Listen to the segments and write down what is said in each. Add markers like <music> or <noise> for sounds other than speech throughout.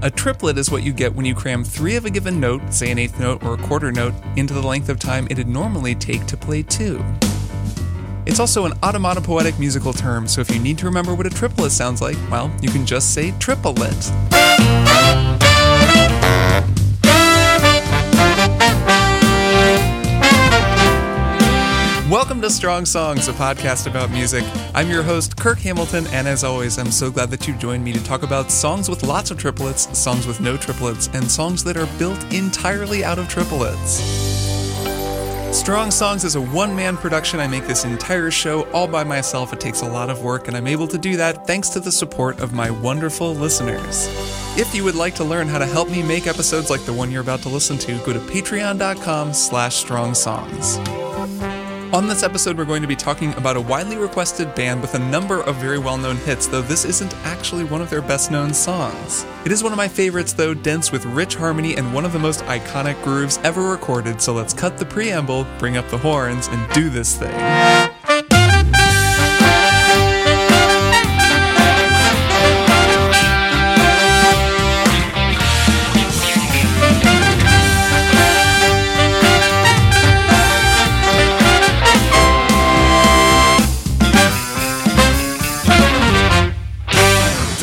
A triplet is what you get when you cram three of a given note, say an eighth note or a quarter note, into the length of time it'd normally take to play two. It's also an automatopoetic musical term, so if you need to remember what a triplet sounds like, well, you can just say triplet. Welcome to Strong Songs, a podcast about music. I'm your host, Kirk Hamilton, and as always, I'm so glad that you joined me to talk about songs with lots of triplets, songs with no triplets, and songs that are built entirely out of triplets. Strong Songs is a one man production. I make this entire show all by myself. It takes a lot of work, and I'm able to do that thanks to the support of my wonderful listeners. If you would like to learn how to help me make episodes like the one you're about to listen to, go to patreon.com slash strong songs. On this episode, we're going to be talking about a widely requested band with a number of very well known hits, though this isn't actually one of their best known songs. It is one of my favorites, though, dense with rich harmony and one of the most iconic grooves ever recorded, so let's cut the preamble, bring up the horns, and do this thing.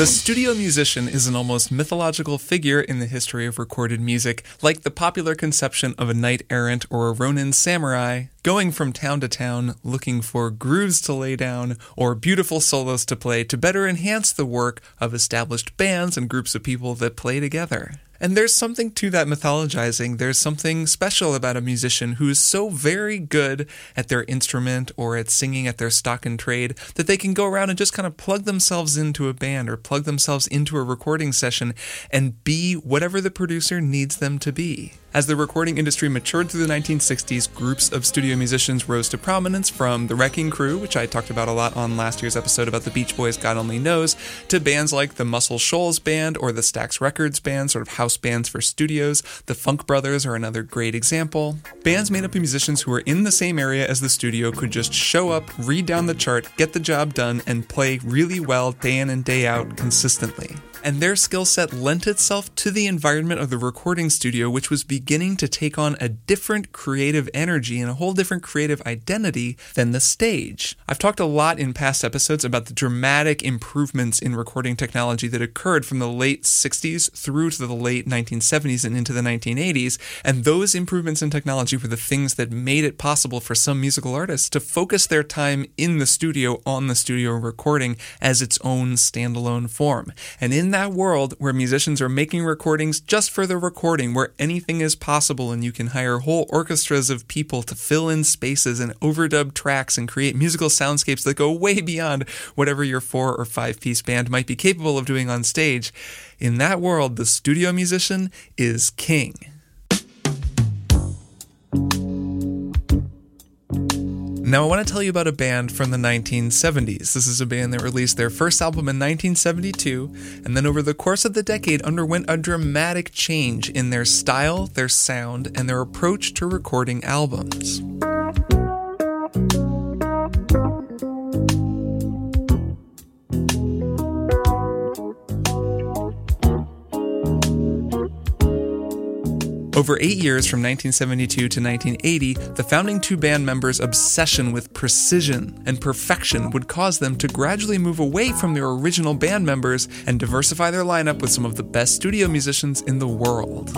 The studio musician is an almost mythological figure in the history of recorded music, like the popular conception of a knight errant or a Ronin samurai, going from town to town looking for grooves to lay down or beautiful solos to play to better enhance the work of established bands and groups of people that play together. And there's something to that mythologizing. There's something special about a musician who is so very good at their instrument or at singing at their stock and trade that they can go around and just kind of plug themselves into a band or plug themselves into a recording session and be whatever the producer needs them to be. As the recording industry matured through the 1960s, groups of studio musicians rose to prominence from the Wrecking Crew, which I talked about a lot on last year's episode about the Beach Boys, God Only Knows, to bands like the Muscle Shoals Band or the Stax Records Band, sort of house bands for studios. The Funk Brothers are another great example. Bands made up of musicians who were in the same area as the studio could just show up, read down the chart, get the job done, and play really well day in and day out consistently and their skill set lent itself to the environment of the recording studio, which was beginning to take on a different creative energy and a whole different creative identity than the stage. I've talked a lot in past episodes about the dramatic improvements in recording technology that occurred from the late 60s through to the late 1970s and into the 1980s, and those improvements in technology were the things that made it possible for some musical artists to focus their time in the studio on the studio recording as its own standalone form. And in that world where musicians are making recordings just for the recording, where anything is possible and you can hire whole orchestras of people to fill in spaces and overdub tracks and create musical soundscapes that go way beyond whatever your four or five piece band might be capable of doing on stage, in that world, the studio musician is king. Now, I want to tell you about a band from the 1970s. This is a band that released their first album in 1972, and then over the course of the decade underwent a dramatic change in their style, their sound, and their approach to recording albums. Over eight years from 1972 to 1980, the founding two band members' obsession with precision and perfection would cause them to gradually move away from their original band members and diversify their lineup with some of the best studio musicians in the world.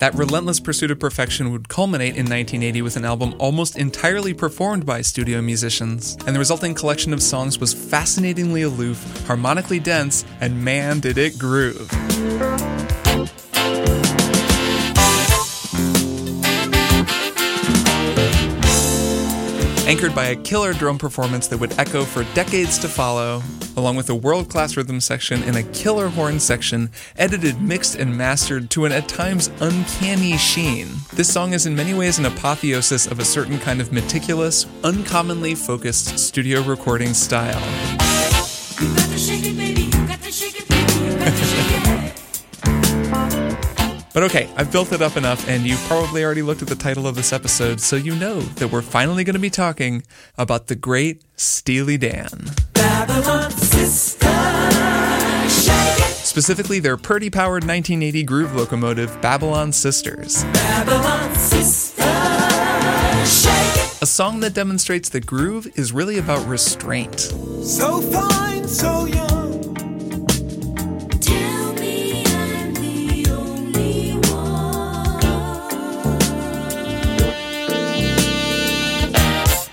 That relentless pursuit of perfection would culminate in 1980 with an album almost entirely performed by studio musicians, and the resulting collection of songs was fascinatingly aloof, harmonically dense, and man, did it groove. Anchored by a killer drum performance that would echo for decades to follow, along with a world class rhythm section and a killer horn section, edited, mixed, and mastered to an at times uncanny sheen. This song is in many ways an apotheosis of a certain kind of meticulous, uncommonly focused studio recording style. But okay, I've built it up enough, and you've probably already looked at the title of this episode, so you know that we're finally going to be talking about the great Steely Dan. Specifically their Purdie powered 1980 groove locomotive, Babylon Sisters. Babylon Sisters a song that demonstrates that groove is really about restraint. So fine, so young.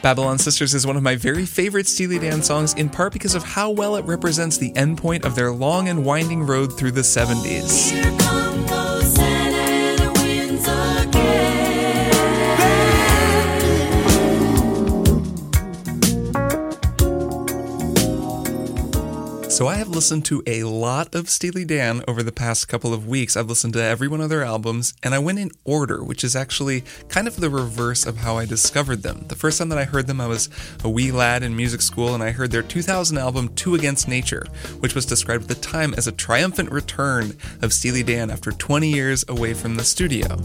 Babylon Sisters is one of my very favorite Steely Dan songs, in part because of how well it represents the endpoint of their long and winding road through the 70s. So I have listened to a lot of Steely Dan over the past couple of weeks. I've listened to every one of their albums, and I went in order, which is actually kind of the reverse of how I discovered them. The first time that I heard them, I was a wee lad in music school, and I heard their 2000 album Two Against Nature, which was described at the time as a triumphant return of Steely Dan after 20 years away from the studio.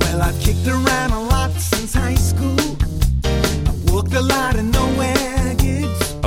Well, I've kicked around a lot since high school. I've worked a lot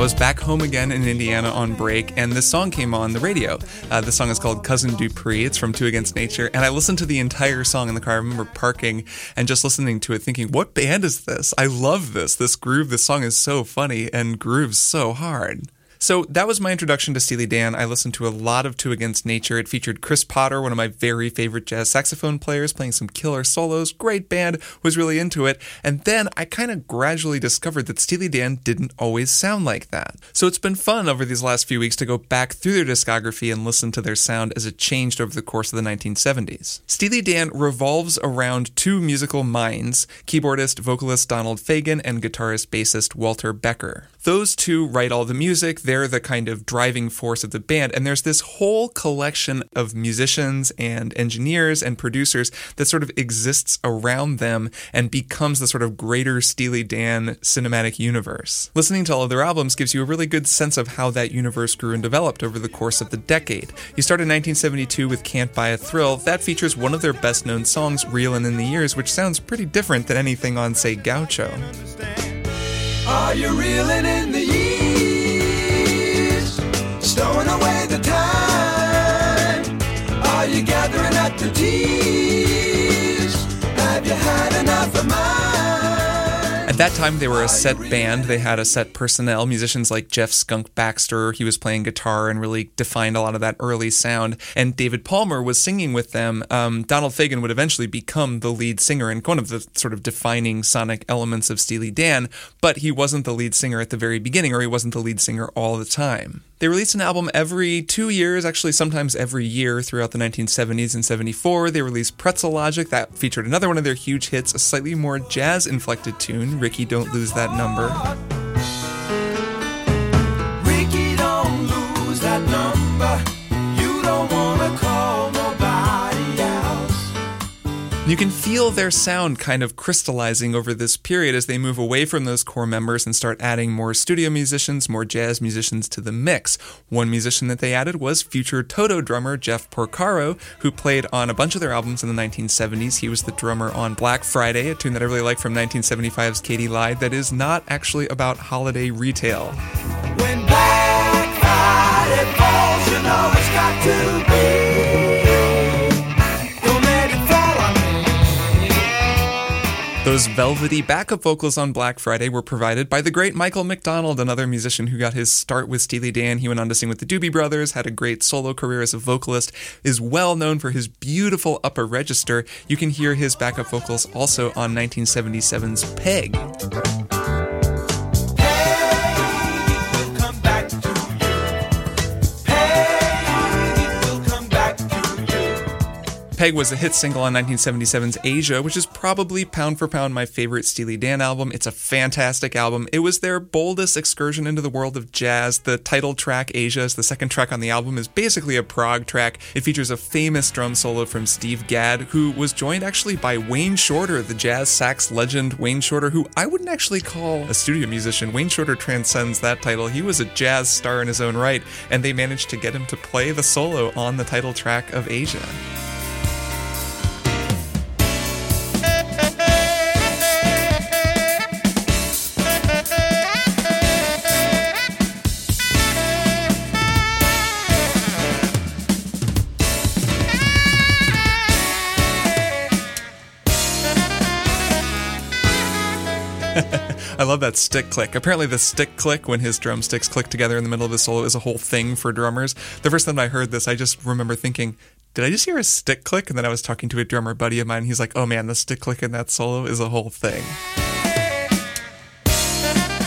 was back home again in Indiana on break, and this song came on the radio. Uh, the song is called Cousin Dupree. It's from Two Against Nature, and I listened to the entire song in the car. I remember parking and just listening to it, thinking, "What band is this? I love this. This groove. This song is so funny and grooves so hard." So that was my introduction to Steely Dan. I listened to a lot of Two Against Nature. It featured Chris Potter, one of my very favorite jazz saxophone players, playing some killer solos. Great band, was really into it. And then I kind of gradually discovered that Steely Dan didn't always sound like that. So it's been fun over these last few weeks to go back through their discography and listen to their sound as it changed over the course of the 1970s. Steely Dan revolves around two musical minds keyboardist, vocalist Donald Fagen, and guitarist, bassist Walter Becker. Those two write all the music, they're the kind of driving force of the band. And there's this whole collection of musicians and engineers and producers that sort of exists around them and becomes the sort of greater Steely Dan cinematic universe. Listening to all of their albums gives you a really good sense of how that universe grew and developed over the course of the decade. You start in 1972 with Can't Buy a Thrill. That features one of their best known songs, Reelin' in the Years, which sounds pretty different than anything on, say, Gaucho. Are you reeling in the years? Stowing away the time? At that time, they were a set band. They had a set personnel, musicians like Jeff Skunk Baxter. He was playing guitar and really defined a lot of that early sound. And David Palmer was singing with them. Um, Donald Fagen would eventually become the lead singer and one of the sort of defining sonic elements of Steely Dan, but he wasn't the lead singer at the very beginning, or he wasn't the lead singer all the time. They released an album every two years, actually, sometimes every year throughout the 1970s and 74. They released Pretzel Logic, that featured another one of their huge hits, a slightly more jazz inflected tune, Rikki Don't Lose That Number. Rikki, don't lose that number. You can feel their sound kind of crystallizing over this period as they move away from those core members and start adding more studio musicians, more jazz musicians to the mix. One musician that they added was future Toto drummer Jeff Porcaro, who played on a bunch of their albums in the 1970s. He was the drummer on Black Friday, a tune that I really like from 1975's Katy Lied that is not actually about holiday retail. When Black Friday falls, you know it's got to be. Those velvety backup vocals on Black Friday were provided by the great Michael McDonald, another musician who got his start with Steely Dan. He went on to sing with the Doobie Brothers, had a great solo career as a vocalist, is well known for his beautiful upper register. You can hear his backup vocals also on 1977's Peg. Peg was a hit single on 1977's Aja, which is probably pound for pound my favorite Steely Dan album. It's a fantastic album. It was their boldest excursion into the world of jazz. The title track, Aja, is the second track on the album, is basically a prog track. It features a famous drum solo from Steve Gadd, who was joined actually by Wayne Shorter, the jazz sax legend Wayne Shorter, who I wouldn't actually call a studio musician. Wayne Shorter transcends that title. He was a jazz star in his own right, and they managed to get him to play the solo on the title track of Aja. Love that stick click. Apparently, the stick click when his drumsticks click together in the middle of the solo is a whole thing for drummers. The first time I heard this, I just remember thinking, did I just hear a stick click? And then I was talking to a drummer buddy of mine. He's like, oh man, the stick click in that solo is a whole thing.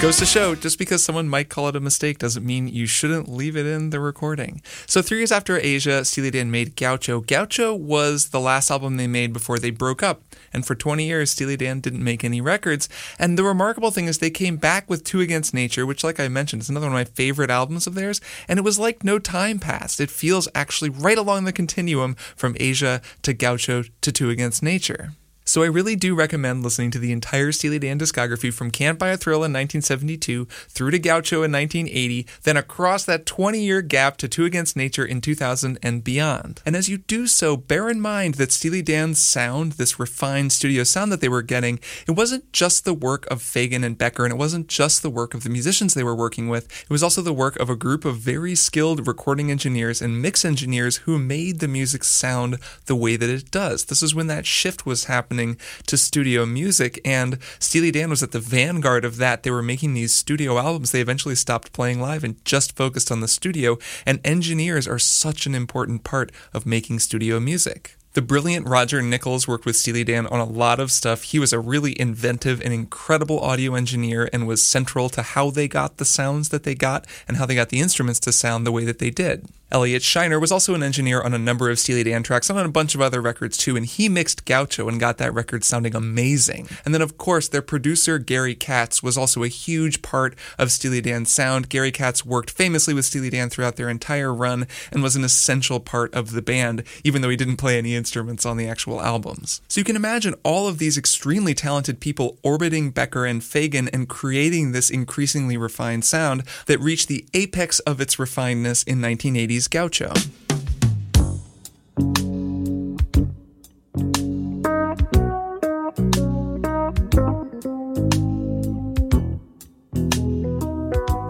Goes to show, just because someone might call it a mistake doesn't mean you shouldn't leave it in the recording. So, three years after Aja, Steely Dan made Gaucho. Gaucho was the last album they made before they broke up. And for 20 years, Steely Dan didn't make any records. And the remarkable thing is they came back with Two Against Nature, which, like I mentioned, is another one of my favorite albums of theirs. And it was like no time passed. It feels actually right along the continuum from Aja to Gaucho to Two Against Nature. So I really do recommend listening to the entire Steely Dan discography from Can't Buy a Thrill in 1972 through to Gaucho in 1980, then across that 20 year gap to Two Against Nature in 2000 and beyond. And as you do so, bear in mind that Steely Dan's sound, this refined studio sound that they were getting, it wasn't just the work of Fagen and Becker, and it wasn't just the work of the musicians they were working with, it was also the work of a group of very skilled recording engineers and mix engineers who made the music sound the way that it does. This is when that shift was happening happening to studio music. And Steely Dan was at the vanguard of that. They were making these studio albums. They eventually stopped playing live and just focused on the studio. And engineers are such an important part of making studio music. The brilliant Roger Nichols worked with Steely Dan on a lot of stuff. He was a really inventive and incredible audio engineer and was central to how they got the sounds that they got and how they got the instruments to sound the way that they did. Elliot Scheiner was also an engineer on a number of Steely Dan tracks and on a bunch of other records too, and he mixed Gaucho and got that record sounding amazing. And then, of course, their producer Gary Katz was also a huge part of Steely Dan's sound. Gary Katz worked famously with Steely Dan throughout their entire run and was an essential part of the band, even though he didn't play any instruments on the actual albums. So you can imagine all of these extremely talented people orbiting Becker and Fagen and creating this increasingly refined sound that reached the apex of its refinedness in 1980 Gaucho.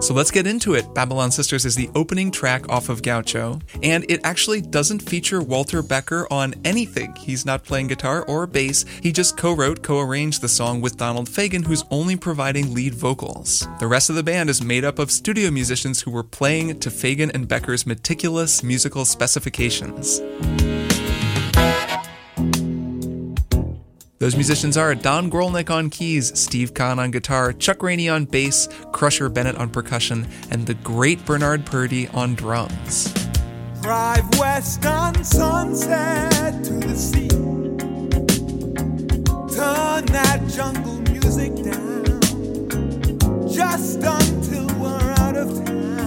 So let's get into it. Babylon Sisters is the opening track off of Gaucho, and it actually doesn't feature Walter Becker on anything. He's not playing guitar or bass, he just co wrote, co arranged the song with Donald Fagen, who's only providing lead vocals. The rest of the band is made up of studio musicians who were playing to Fagen and Becker's meticulous musical specifications. Those musicians are Don Grolnick on keys, Steve Kahn on guitar, Chuck Rainey on bass, Crusher Bennett on percussion, and the great Bernard Purdie on drums. Drive west on sunset to the sea. Turn that jungle music down just until we're out of town.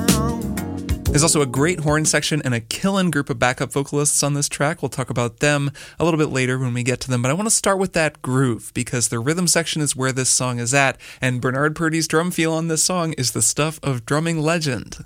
There's also a great horn section and a killin' group of backup vocalists on this track. We'll talk about them a little bit later when we get to them, but I want to start with that groove because the rhythm section is where this song is at, and Bernard Purdie's drum feel on this song is the stuff of drumming legend.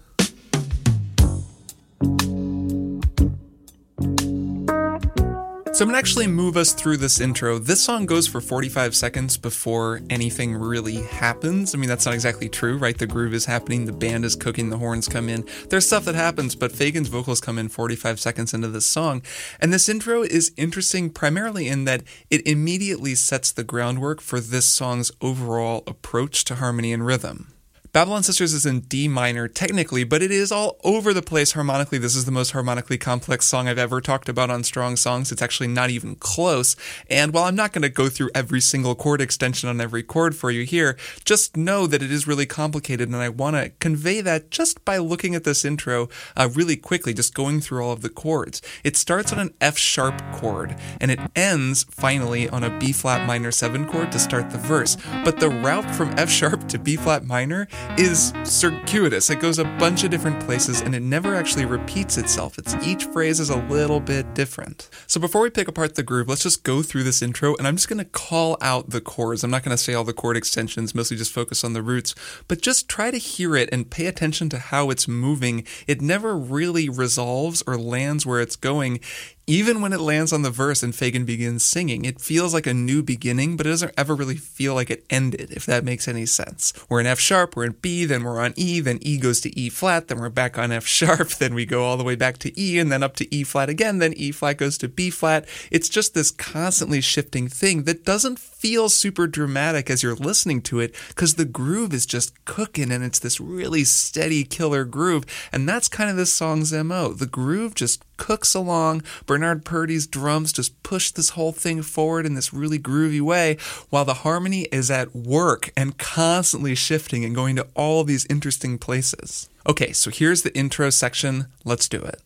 So I'm to actually move us through this intro. This song goes for 45 seconds before anything really happens. I mean, that's not exactly true, right? The groove is happening, the band is cooking, the horns come in. There's stuff that happens, but Fagen's vocals come in 45 seconds into this song. And this intro is interesting primarily in that it immediately sets the groundwork for this song's overall approach to harmony and rhythm. Babylon Sisters is in D minor technically, but it is all over the place harmonically. This is the most harmonically complex song I've ever talked about on Strong Songs. It's actually not even close. And while I'm not going to go through every single chord extension on every chord for you here, just know that it is really complicated. And I want to convey that just by looking at this intro uh, really quickly, just going through all of the chords. It starts on an F sharp chord and it ends finally on a B flat minor 7 chord to start the verse. But the route from F sharp to B flat minor is circuitous. It goes a bunch of different places and it never actually repeats itself. It's each phrase is a little bit different. So before we pick apart the groove, let's just go through this intro and I'm just going to call out the chords. I'm not going to say all the chord extensions, mostly just focus on the roots, but just try to hear it and pay attention to how it's moving. It never really resolves or lands where it's going Even when it lands on the verse and Fagen begins singing, it feels like a new beginning, but it doesn't ever really feel like it ended, if that makes any sense. We're in F sharp, we're in B, then we're on E, then E goes to E flat, then we're back on F sharp, <laughs> then we go all the way back to E, and then up to E flat again, then E flat goes to B flat. It's just this constantly shifting thing that doesn't feel super dramatic as you're listening to it, because the groove is just cooking and it's this really steady killer groove. And that's kind of this song's MO. The groove just cooks along. Bernard Purdie's drums just push this whole thing forward in this really groovy way, while the harmony is at work and constantly shifting and going to all these interesting places. Okay, so here's the intro section. Let's do it.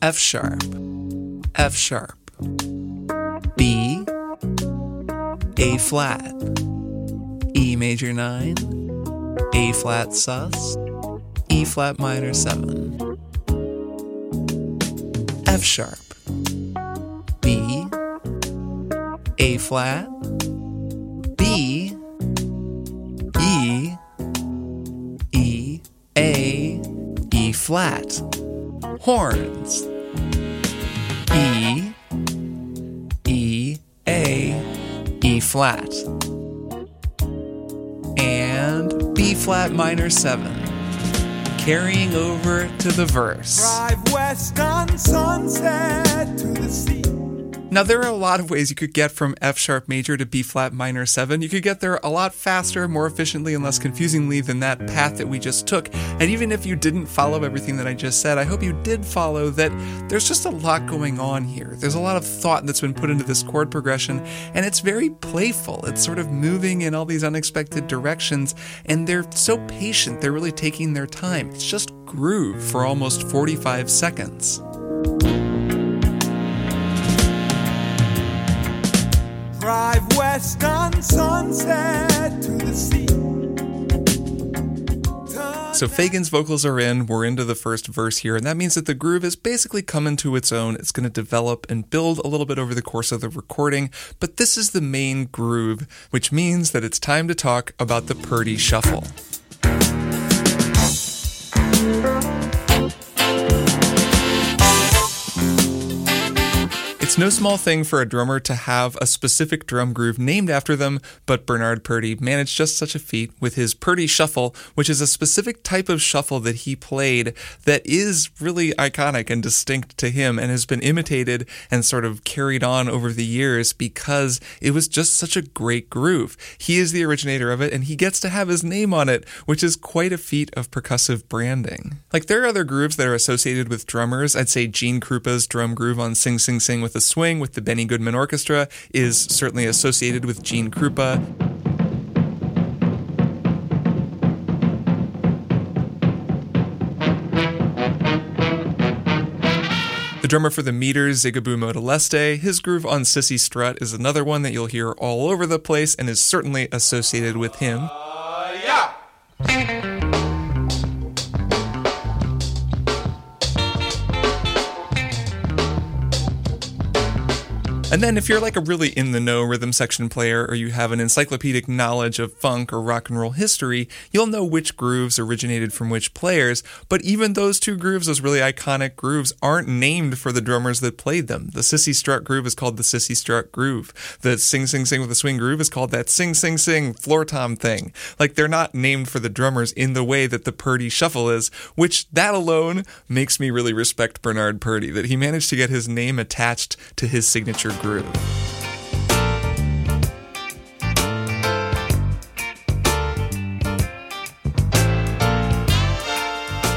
F sharp, F sharp, B, A flat, E major 9, A flat sus, E flat minor 7. F sharp, B, A flat, B, E, E, A, E flat. Horns. E, E, A, E flat. And B flat minor 7 carrying over to the verse. Drive west on sunset to the sea. Now, there are a lot of ways you could get from F sharp major to B flat minor 7. You could get there a lot faster, more efficiently, and less confusingly than that path that we just took. And even if you didn't follow everything that I just said, I hope you did follow that there's just a lot going on here. There's a lot of thought that's been put into this chord progression, and it's very playful. It's sort of moving in all these unexpected directions, and they're so patient. They're really taking their time. It's just groove for almost 45 seconds. Drive west on sunset to the sea. So Fagen's vocals are in, we're into the first verse here, and that means that the groove is basically coming to its own. It's going to develop and build a little bit over the course of the recording, but this is the main groove, which means that it's time to talk about the Purdie Shuffle. It's no small thing for a drummer to have a specific drum groove named after them, but Bernard Purdie managed just such a feat with his Purdie Shuffle, which is a specific type of shuffle that he played that is really iconic and distinct to him and has been imitated and sort of carried on over the years because it was just such a great groove. He is the originator of it and he gets to have his name on it, which is quite a feat of percussive branding. Like there are other grooves that are associated with drummers. I'd say Gene Krupa's drum groove on Sing Sing Sing with the Swing with the Benny Goodman Orchestra is certainly associated with Gene Krupa. The drummer for the Meters, Zigaboo Modeliste, his groove on Cissy Strut is another one that you'll hear all over the place and is certainly associated with him. Ah, And then if you're like a really in the know rhythm section player or you have an encyclopedic knowledge of funk or rock and roll history, you'll know which grooves originated from which players, but even those two grooves, those really iconic grooves, aren't named for the drummers that played them. The Cissy Strut groove is called the Cissy Strut groove. The Sing Sing Sing with a Swing groove is called that Sing Sing Sing floor tom thing. Like they're not named for the drummers in the way that the Purdie Shuffle is, which that alone makes me really respect Bernard Purdie, that he managed to get his name attached to his signature groove.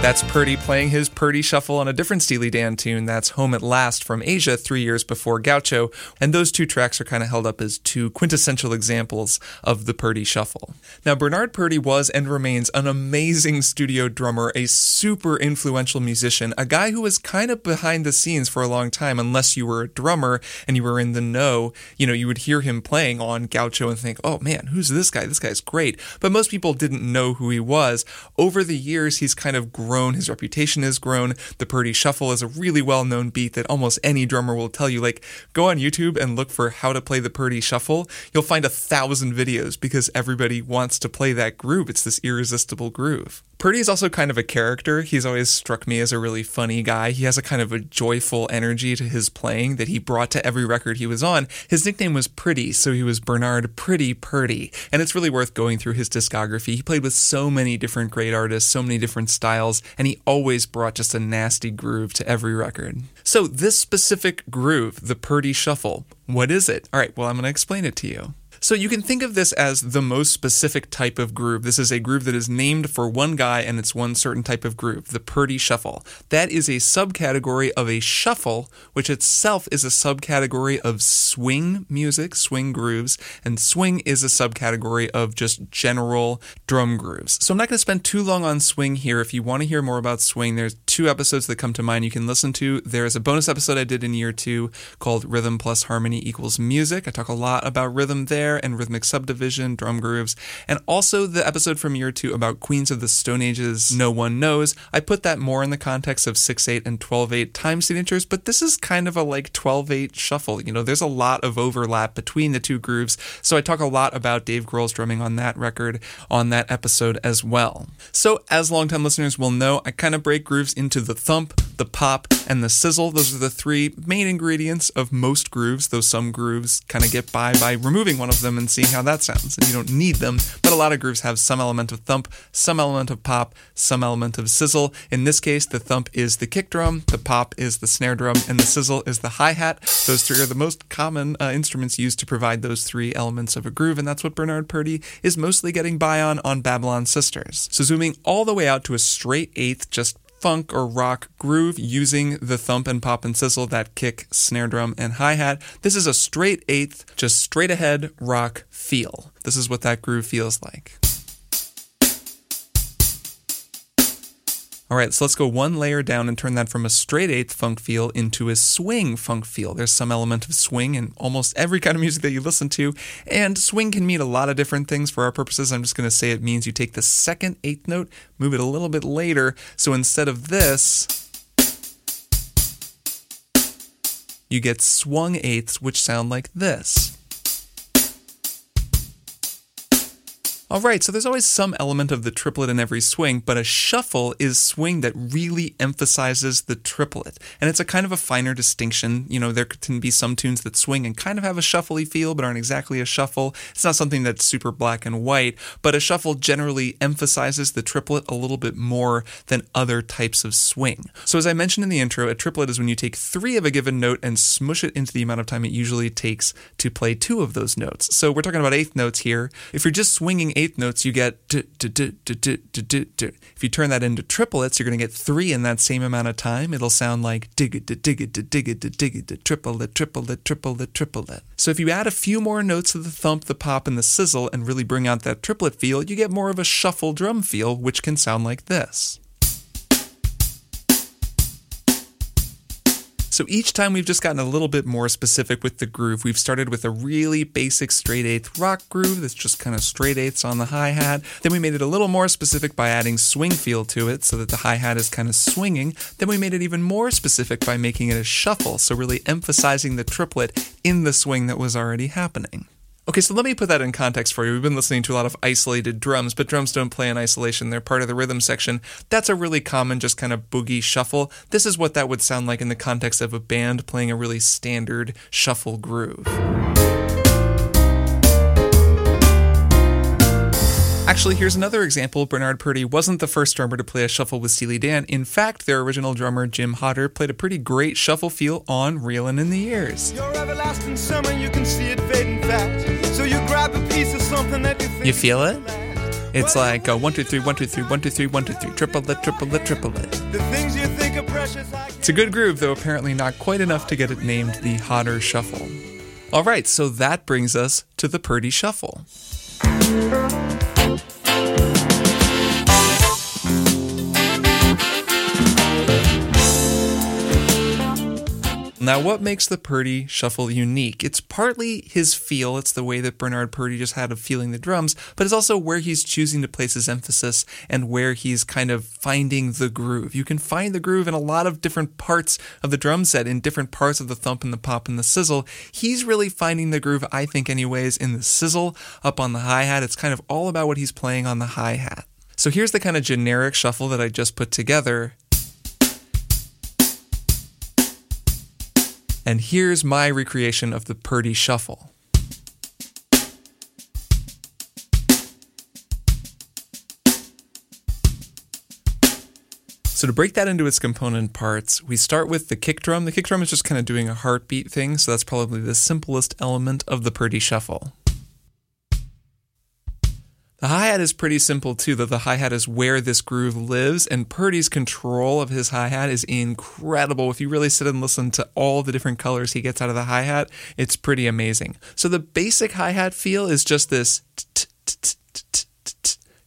That's Purdie playing his Purdie Shuffle on a different Steely Dan tune. That's Home at Last from Aja, three years before Gaucho. And those two tracks are kind of held up as two quintessential examples of the Purdie Shuffle. Now, Bernard Purdie was and remains an amazing studio drummer, a super influential musician, a guy who was kind of behind the scenes for a long time, unless you were a drummer and you were in the know. You know, you would hear him playing on Gaucho and think, oh man, who's this guy? This guy's great. But most people didn't know who he was. Over the years, he's kind of grown grown, his reputation has grown. The Purdie Shuffle is a really well known beat that almost any drummer will tell you. Like, go on YouTube and look for how to play the Purdie Shuffle. You'll find a thousand videos because everybody wants to play that groove. It's this irresistible groove. Purdie is also kind of a character. He's always struck me as a really funny guy. He has a kind of a joyful energy to his playing that he brought to every record he was on. His nickname was Pretty, so he was Bernard Pretty Purdie. And it's really worth going through his discography. He played with so many different great artists, so many different styles, and he always brought just a nasty groove to every record. So, this specific groove, the Purdie Shuffle, what is it? All right, well, I'm going to explain it to you. So you can think of this as the most specific type of groove. This is a groove that is named for one guy and it's one certain type of groove, the Purdie Shuffle. That is a subcategory of a shuffle, which itself is a subcategory of swing music, swing grooves, and swing is a subcategory of just general drum grooves. So I'm not going to spend too long on swing here. If you want to hear more about swing, there's two episodes that come to mind you can listen to. There's a bonus episode I did in year two called Rhythm plus Harmony equals Music. I talk a lot about rhythm there and rhythmic subdivision, drum grooves, and also the episode from year two about Queens of the Stone Age's No One Knows. I put that more in the context of 6 8 and 12 8 time signatures, but this is kind of a like 12 8 shuffle. You know, there's a lot of overlap between the two grooves, so I talk a lot about Dave Grohl's drumming on that record on that episode as well. So, as longtime listeners will know, I kind of break grooves into the thump, the pop, and the sizzle. Those are the three main ingredients of most grooves, though some grooves kind of get by by removing one of them and seeing how that sounds. And you don't need them, but a lot of grooves have some element of thump, some element of pop, some element of sizzle. In this case, the thump is the kick drum, the pop is the snare drum, and the sizzle is the hi hat. Those three are the most common uh, instruments used to provide those three elements of a groove, and that's what Bernard Purdie is mostly getting by on on Babylon Sisters. So zooming all the way out to a straight eighth, just funk or rock groove using the thump and pop and sizzle, that kick, snare drum, and hi hat. This is a straight eighth, just straight ahead rock feel. This is what that groove feels like. All right, so let's go one layer down and turn that from a straight eighth funk feel into a swing funk feel. There's some element of swing in almost every kind of music that you listen to, and swing can mean a lot of different things. For our purposes, I'm just going to say it means you take the second eighth note, move it a little bit later. So instead of this, you get swung eighths, which sound like this. All right, so there's always some element of the triplet in every swing, but a shuffle is swing that really emphasizes the triplet. And it's a kind of a finer distinction. You know, there can be some tunes that swing and kind of have a shuffly feel, but aren't exactly a shuffle. It's not something that's super black and white, but a shuffle generally emphasizes the triplet a little bit more than other types of swing. So, as I mentioned in the intro, a triplet is when you take three of a given note and smush it into the amount of time it usually takes to play two of those notes. So, we're talking about eighth notes here. If you're just swinging eighth notes, you get. If you turn that into triplets, you're going to get three in that same amount of time. It'll sound like triplet, triplet, triplet, triplet. So if you add a few more notes of the thump, the pop, and the sizzle and really bring out that triplet feel, you get more of a shuffle drum feel, which can sound like this. So each time we've just gotten a little bit more specific with the groove. We've started with a really basic straight eighth rock groove that's just kind of straight eighths on the hi hat. Then we made it a little more specific by adding swing feel to it so that the hi hat is kind of swinging. Then we made it even more specific by making it a shuffle, so really emphasizing the triplet in the swing that was already happening. Okay, so let me put that in context for you. We've been listening to a lot of isolated drums, but drums don't play in isolation. They're part of the rhythm section. That's a really common, just kind of boogie shuffle. This is what that would sound like in the context of a band playing a really standard shuffle groove. Actually, here's another example. Bernard Purdie wasn't the first drummer to play a shuffle with Steely Dan. In fact, their original drummer, Jim Hodder, played a pretty great shuffle feel on Reelin' in the Years. Your everlasting summer, you can see it fading fast. So you grab a piece of something that you think You feel it? will last. It's Well, like uh, one, two, three, one, two, three, one, two, three, one, two, three, triplet, triplet, triplet. the things you think are precious. It's a good groove, though apparently not quite enough to get it named the Hodder Shuffle. All right, so that brings us to the Purdie Shuffle. Bye. Now, what makes the Purdie shuffle unique? It's partly his feel, it's the way that Bernard Purdie just had of feeling the drums, but it's also where he's choosing to place his emphasis and where he's kind of finding the groove. You can find the groove in a lot of different parts of the drum set, in different parts of the thump and the pop and the sizzle. He's really finding the groove, I think, anyways, in the sizzle up on the hi hat. It's kind of all about what he's playing on the hi hat. So here's the kind of generic shuffle that I just put together. And here's my recreation of the Purdie Shuffle. So to break that into its component parts, we start with the kick drum. The kick drum is just kind of doing a heartbeat thing, so that's probably the simplest element of the Purdie Shuffle. The hi hat is pretty simple too, though the hi hat is where this groove lives, and Purdie's control of his hi hat is incredible. If you really sit and listen to all the different colors he gets out of the hi hat, it's pretty amazing. So the basic hi hat feel is just this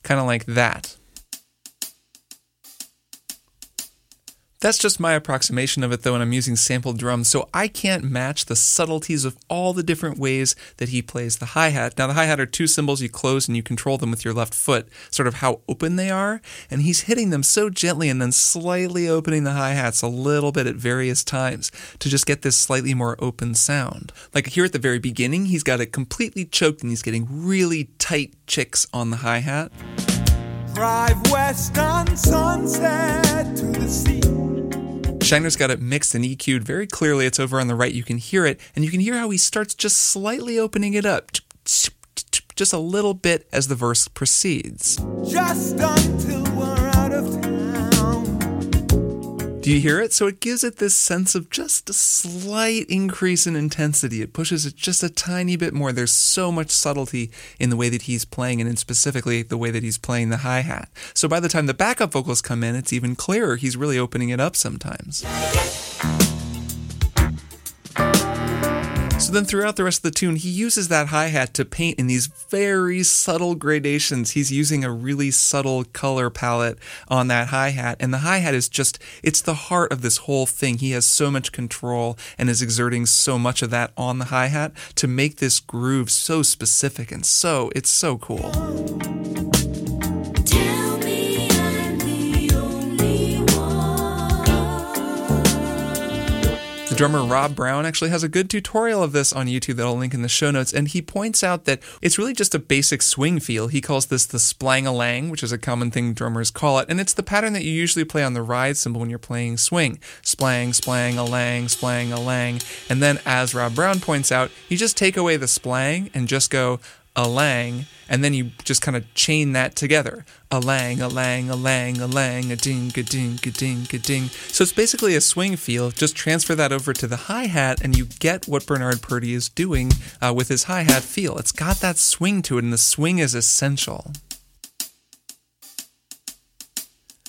kind of like that. That's just my approximation of it, though, and I'm using sampled drums, so I can't match the subtleties of all the different ways that he plays the hi hat. Now, the hi hat are two cymbals you close and you control them with your left foot, sort of how open they are, and he's hitting them so gently and then slightly opening the hi hats a little bit at various times to just get this slightly more open sound. Like here at the very beginning, he's got it completely choked and he's getting really tight chicks on the hi hat. Drive west on sunset to the sea. Scheiner's got it mixed and EQ'd very clearly. It's over on the right. You can hear it, and you can hear how he starts just slightly opening it up, just a little bit as the verse proceeds. Just until Do you hear it? So it gives it this sense of just a slight increase in intensity. It pushes it just a tiny bit more. There's so much subtlety in the way that he's playing, and in specifically the way that he's playing the hi hat. So by the time the backup vocals come in, it's even clearer. He's really opening it up sometimes. Then throughout the rest of the tune, he uses that hi hat to paint in these very subtle gradations. He's using a really subtle color palette on that hi hat. And the hi hat is just, it's the heart of this whole thing. He has so much control and is exerting so much of that on the hi hat to make this groove so specific and so, it's so cool. Drummer Rob Brown actually has a good tutorial of this on YouTube that I'll link in the show notes, and he points out that it's really just a basic swing feel. He calls this the splang-a-lang, which is a common thing drummers call it, and it's the pattern that you usually play on the ride cymbal when you're playing swing. Splang, splang-a-lang, splang-a-lang. And then, as Rob Brown points out, you just take away the splang and just go a lang, and then you just kind of chain that together. A lang, a lang, a lang, a lang, a ding, a ding, a ding, a ding. So it's basically a swing feel. Just transfer that over to the hi hat, and you get what Bernard Purdie is doing uh, with his hi hat feel. It's got that swing to it, and the swing is essential.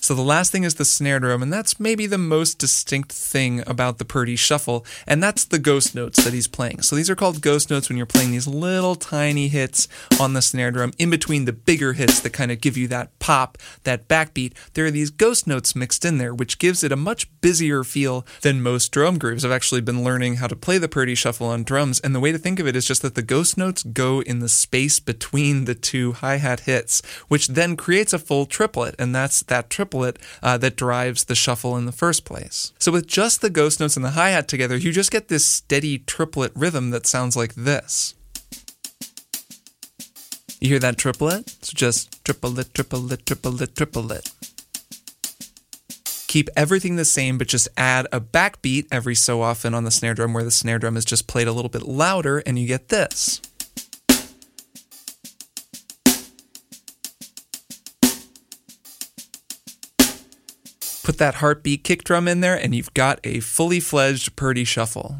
So the last thing is the snare drum, and that's maybe the most distinct thing about the Purdie shuffle, and that's the ghost notes that he's playing. So these are called ghost notes when you're playing these little tiny hits on the snare drum in between the bigger hits that kind of give you that pop, that backbeat. There are these ghost notes mixed in there, which gives it a much busier feel than most drum grooves. I've actually been learning how to play the Purdie shuffle on drums, and the way to think of it is just that the ghost notes go in the space between the two hi-hat hits, which then creates a full triplet, and that's that triplet uh, that drives the shuffle in the first place. So with just the ghost notes and the hi-hat together, you just get this steady triplet rhythm that sounds like this. You hear that triplet? It's just triplet, triplet, triplet, triplet. Keep everything the same, but just add a backbeat every so often on the snare drum where the snare drum is just played a little bit louder, and you get this. Put that heartbeat kick drum in there, and you've got a fully fledged Purdie shuffle.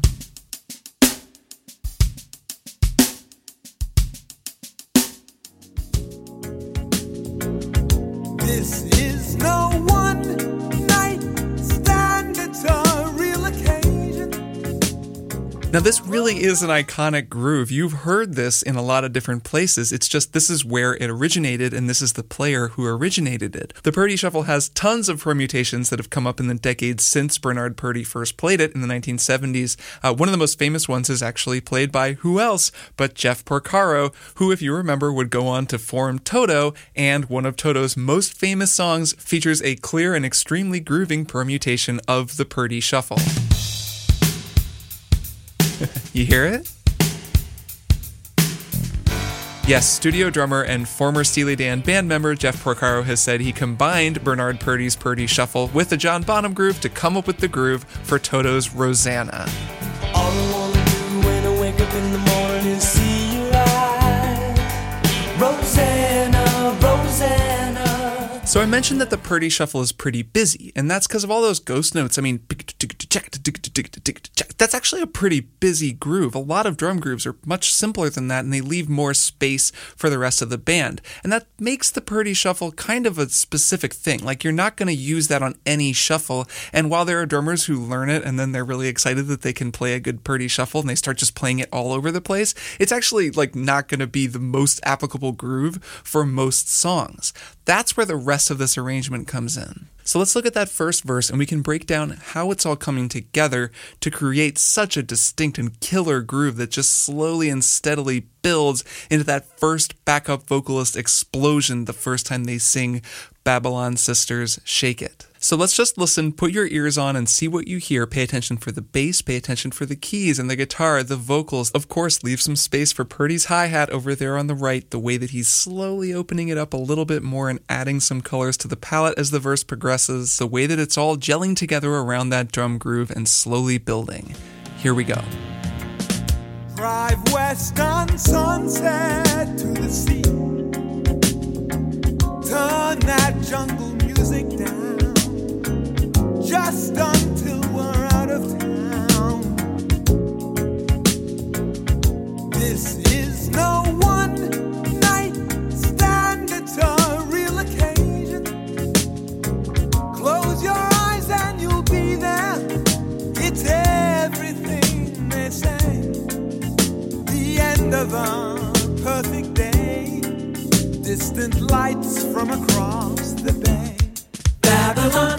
Now, this really is an iconic groove. You've heard this in a lot of different places. It's just this is where it originated, and this is the player who originated it. The Purdie Shuffle has tons of permutations that have come up in the decades since Bernard Purdie first played it in the 1970s. Uh, one of the most famous ones is actually played by who else but Jeff Porcaro, who, if you remember, would go on to form Toto, and one of Toto's most famous songs features a clear and extremely grooving permutation of the Purdie Shuffle. <laughs> You hear it? Yes, studio drummer and former Steely Dan band member Jeff Porcaro has said he combined Bernard Purdie's Purdie Shuffle with the John Bonham groove to come up with the groove for Toto's Rosanna. So I mentioned that the Purdie Shuffle is pretty busy, and that's because of all those ghost notes. I mean, that's actually a pretty busy groove. A lot of drum grooves are much simpler than that, and they leave more space for the rest of the band. And that makes the Purdie Shuffle kind of a specific thing. Like, you're not going to use that on any shuffle. And while there are drummers who learn it and then they're really excited that they can play a good Purdie Shuffle and they start just playing it all over the place, it's actually like not going to be the most applicable groove for most songs. That's where the rest of this arrangement comes in. So let's look at that first verse and we can break down how it's all coming together to create such a distinct and killer groove that just slowly and steadily builds into that first backup vocalist explosion the first time they sing Babylon Sisters Shake It. So let's just listen, put your ears on, and see what you hear. Pay attention for the bass, pay attention for the keys and the guitar, the vocals. Of course, leave some space for Purdie's hi hat over there on the right, the way that he's slowly opening it up a little bit more and adding some colors to the palette as the verse progresses, the way that it's all gelling together around that drum groove and slowly building. Here we go. Drive west on sunset to the sea. Turn that jungle music down. Distant lights from across the bay. Babylon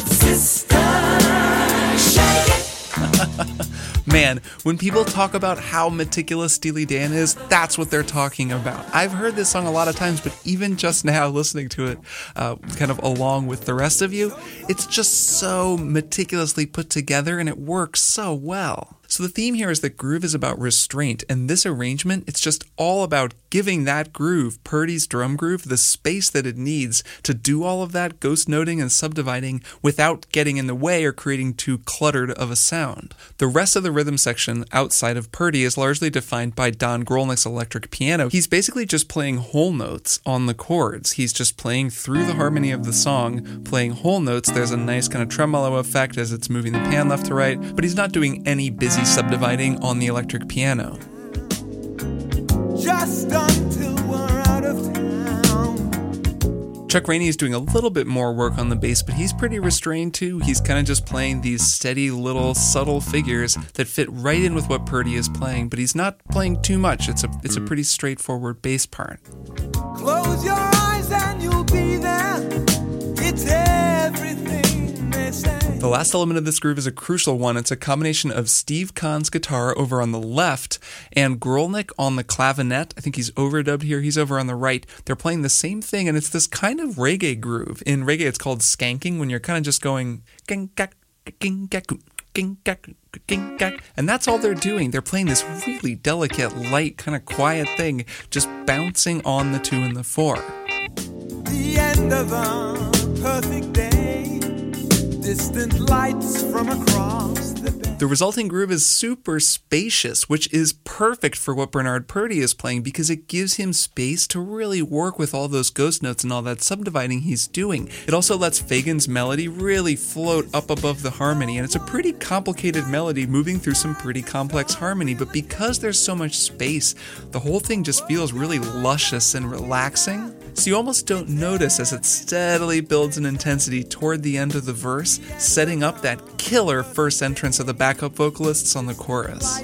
Man, when people talk about how meticulous Steely Dan is, that's what they're talking about. I've heard this song a lot of times, but even just now listening to it, uh, kind of along with the rest of you, it's just so meticulously put together and it works so well. So the theme here is that groove is about restraint, and this arrangement, it's just all about giving that groove, Purdie's drum groove, the space that it needs to do all of that ghost noting and subdividing without getting in the way or creating too cluttered of a sound. The rest of the rhythm section outside of Purdie is largely defined by Don Grolnick's electric piano. He's basically just playing whole notes on the chords. He's just playing through the harmony of the song, playing whole notes. There's a nice kind of tremolo effect as it's moving the pan left to right, but he's not doing any busy subdividing on the electric piano. Just until we're out of town. Chuck Rainey is doing a little bit more work on the bass, but he's pretty restrained too. He's kind of just playing these steady little subtle figures that fit right in with what Purdie is playing, but he's not playing too much. It's a it's a pretty straightforward bass part. Close your eyes and you'll be there. It's everything. The last element of this groove is a crucial one. It's a combination of Steve Khan's guitar over on the left and Grolnick on the clavinet. I think he's overdubbed here. He's over on the right. They're playing the same thing, and it's this kind of reggae groove. In reggae, it's called skanking when you're kind of just going and that's all they're doing. They're playing this really delicate, light, kind of quiet thing, just bouncing on the two and the four. The end of a perfect day. The resulting groove is super spacious, which is perfect for what Bernard Purdie is playing because it gives him space to really work with all those ghost notes and all that subdividing he's doing. It also lets Fagen's melody really float up above the harmony, and it's a pretty complicated melody moving through some pretty complex harmony, but because there's so much space, the whole thing just feels really luscious and relaxing. So you almost don't notice as it steadily builds in intensity toward the end of the verse, setting up that killer first entrance of the backup vocalists on the chorus.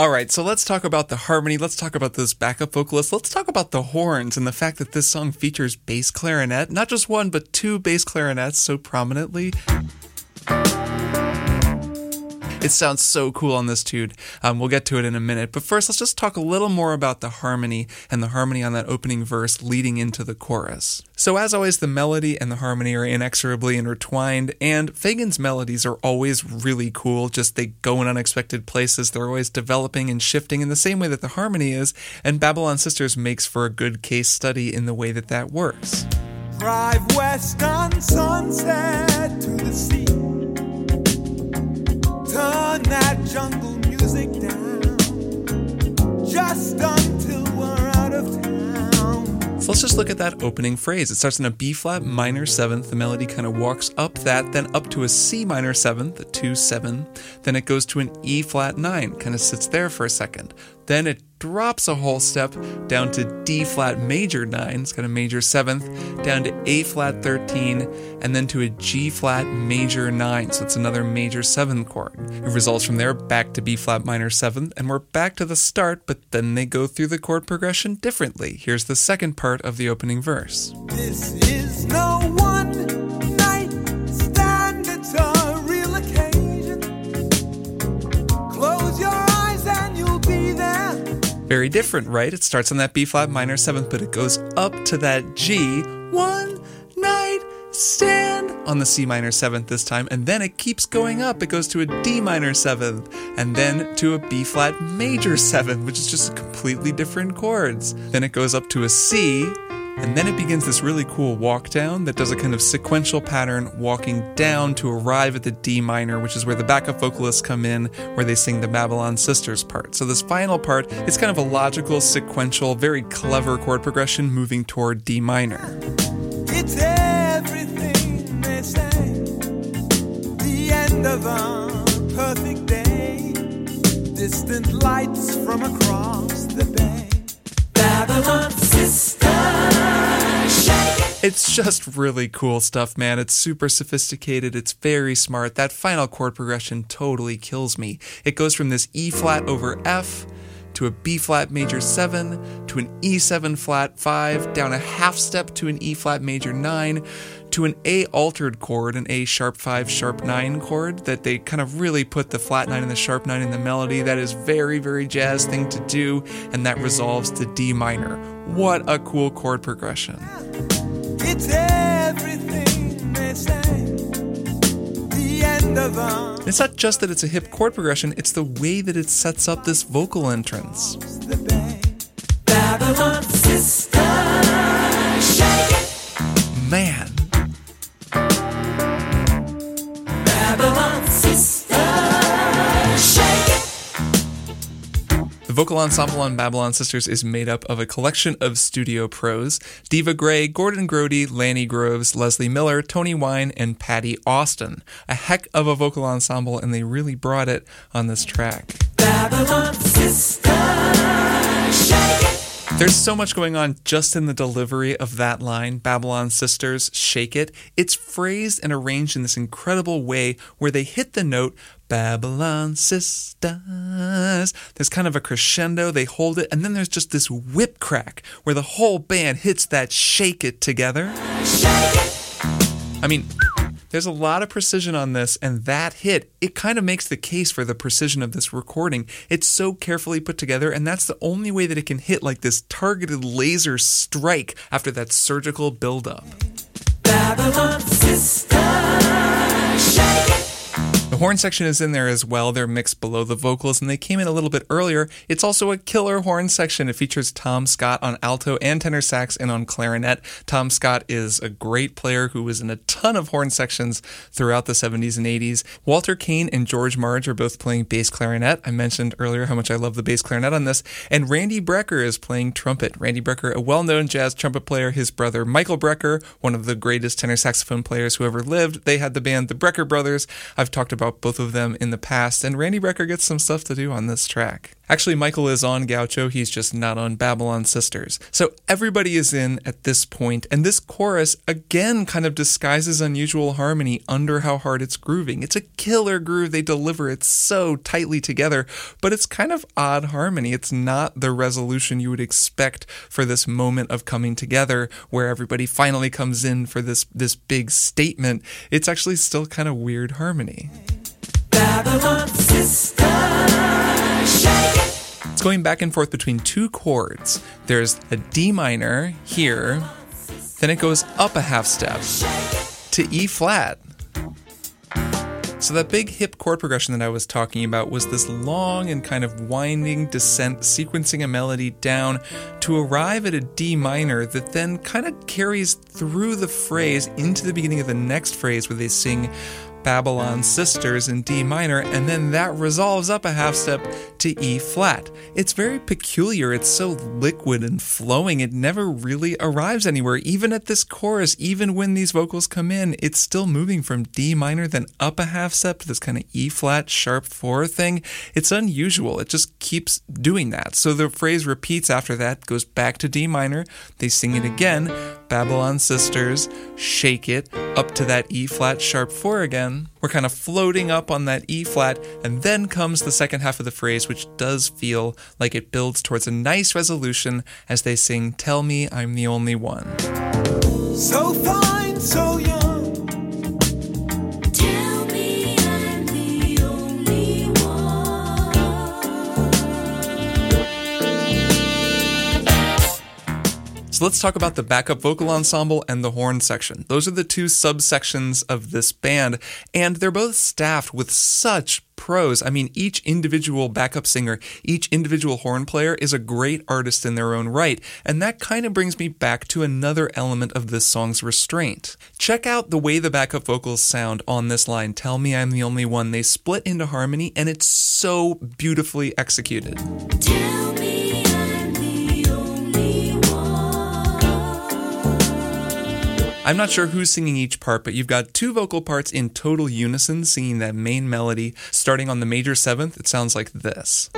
All right, so let's talk about the harmony. Let's talk about those backup vocalists. Let's talk about the horns and the fact that this song features bass clarinet, not just one, but two bass clarinets so prominently. It sounds so cool on this tune. Um, we'll get to it in a minute. But first, let's just talk a little more about the harmony and the harmony on that opening verse leading into the chorus. So, as always, the melody and the harmony are inexorably intertwined, and Fagen's melodies are always really cool. Just they go in unexpected places. They're always developing and shifting in the same way that the harmony is, and Babylon Sisters makes for a good case study in the way that that works. Drive west on sunset to the sea. So let's just look at that opening phrase. It starts in a B flat minor seventh. The melody kind of walks up that, then up to a C minor seventh, a 2 7. Then it goes to an E flat nine, kind of sits there for a second. Then it drops a whole step down to D flat major 9, it's got a major 7th, down to A flat 13, and then to a G flat major 9, so it's another major 7th chord. It results from there back to B flat minor 7th, and we're back to the start, but then they go through the chord progression differently. Here's the second part of the opening verse. This is no one Very different, right? It starts on that B flat minor seventh, but it goes up to that G. One night stand on the C minor seventh this time, and then it keeps going up. It goes to a D minor seventh, and then to a B flat major seventh, which is just completely different chords. Then it goes up to a C, and then it begins this really cool walk down that does a kind of sequential pattern walking down to arrive at the D minor, which is where the backup vocalists come in, where they sing the Babylon Sisters part. So this final part is kind of a logical, sequential, very clever chord progression moving toward D minor. Say. The end of a perfect day. Distant lights from across the bay. It's just really cool stuff, man. It's super sophisticated. It's very smart. That final chord progression totally kills me. It goes from this E flat over F to a B flat major 7 to an E7 flat 5, down a half step to an E flat major 9 to an A altered chord, an A sharp 5 sharp 9 chord that they kind of really put the flat 9 and the sharp 9 in the melody. That is very very jazz thing to do and that resolves to D minor. What a cool chord progression. It's everything they say. The end of It's not just that it's a hip chord progression, it's the way that it sets up this vocal entrance. Vocal ensemble on Babylon Sisters is made up of a collection of studio pros Diva Gray, Gordon Grody, Lani Groves, Leslie Miller, Toni Wine, and Patti Austin. A heck of a vocal ensemble, and they really brought it on this track. Babylon sister, shake it. There's so much going on just in the delivery of that line, Babylon Sisters, Shake It. It's phrased and arranged in this incredible way where they hit the note, Babylon Sisters. There's kind of a crescendo, they hold it, and then there's just this whip crack where the whole band hits that Shake It together. I mean, there's a lot of precision on this, and that hit, it kind of makes the case for the precision of this recording. It's so carefully put together, and that's the only way that it can hit like this targeted laser strike after that surgical buildup. Babylon sister, shake it. The horn section is in there as well. They're mixed below the vocals, and they came in a little bit earlier. It's also a killer horn section. It features Tom Scott on alto and tenor sax and on clarinet. Tom Scott is a great player who was in a ton of horn sections throughout the 70s and 80s. Walter Kane and George Marge are both playing bass clarinet. I mentioned earlier how much I love the bass clarinet on this. And Randy Brecker is playing trumpet. Randy Brecker, a well known jazz trumpet player, his brother Michael Brecker, one of the greatest tenor saxophone players who ever lived. They had the band The Brecker Brothers. I've talked about both of them in the past, and Randy Brecker gets some stuff to do on this track. Actually, Michael is on Gaucho, he's just not on Babylon Sisters. So everybody is in at this point, and this chorus again kind of disguises unusual harmony under how hard it's grooving. It's a killer groove, they deliver it so tightly together, but it's kind of odd harmony. It's not the resolution you would expect for this moment of coming together where everybody finally comes in for this this big statement. It's actually still kind of weird harmony. Babylon sister. Shake. It's going back and forth between two chords. There's a D minor here, then it goes up a half step to E flat. So, that big hip chord progression that I was talking about was this long and kind of winding descent, sequencing a melody down to arrive at a D minor that then kind of carries through the phrase into the beginning of the next phrase where they sing Babylon Sisters in D minor, and then that resolves up a half step to E flat. It's very peculiar. It's so liquid and flowing. It never really arrives anywhere. Even at this chorus, even when these vocals come in, it's still moving from D minor, then up a half step to this kind of E flat sharp four thing. It's unusual. It just keeps doing that. So the phrase repeats after that, goes back to D minor. They sing it again. Babylon Sisters, shake it up to that E flat sharp four again. We're kind of floating up on that E flat, and then comes the second half of the phrase, which does feel like it builds towards a nice resolution as they sing, Tell Me I'm the Only One. So fine, so young. So let's talk about the backup vocal ensemble and the horn section. Those are the two subsections of this band, and they're both staffed with such pros. I mean, each individual backup singer, each individual horn player is a great artist in their own right, and that kind of brings me back to another element of this song's restraint. Check out the way the backup vocals sound on this line, Tell Me I'm the Only One. They split into harmony, and it's so beautifully executed. Tell I'm not sure who's singing each part, but you've got two vocal parts in total unison singing that main melody. Starting on the major seventh, it sounds like this.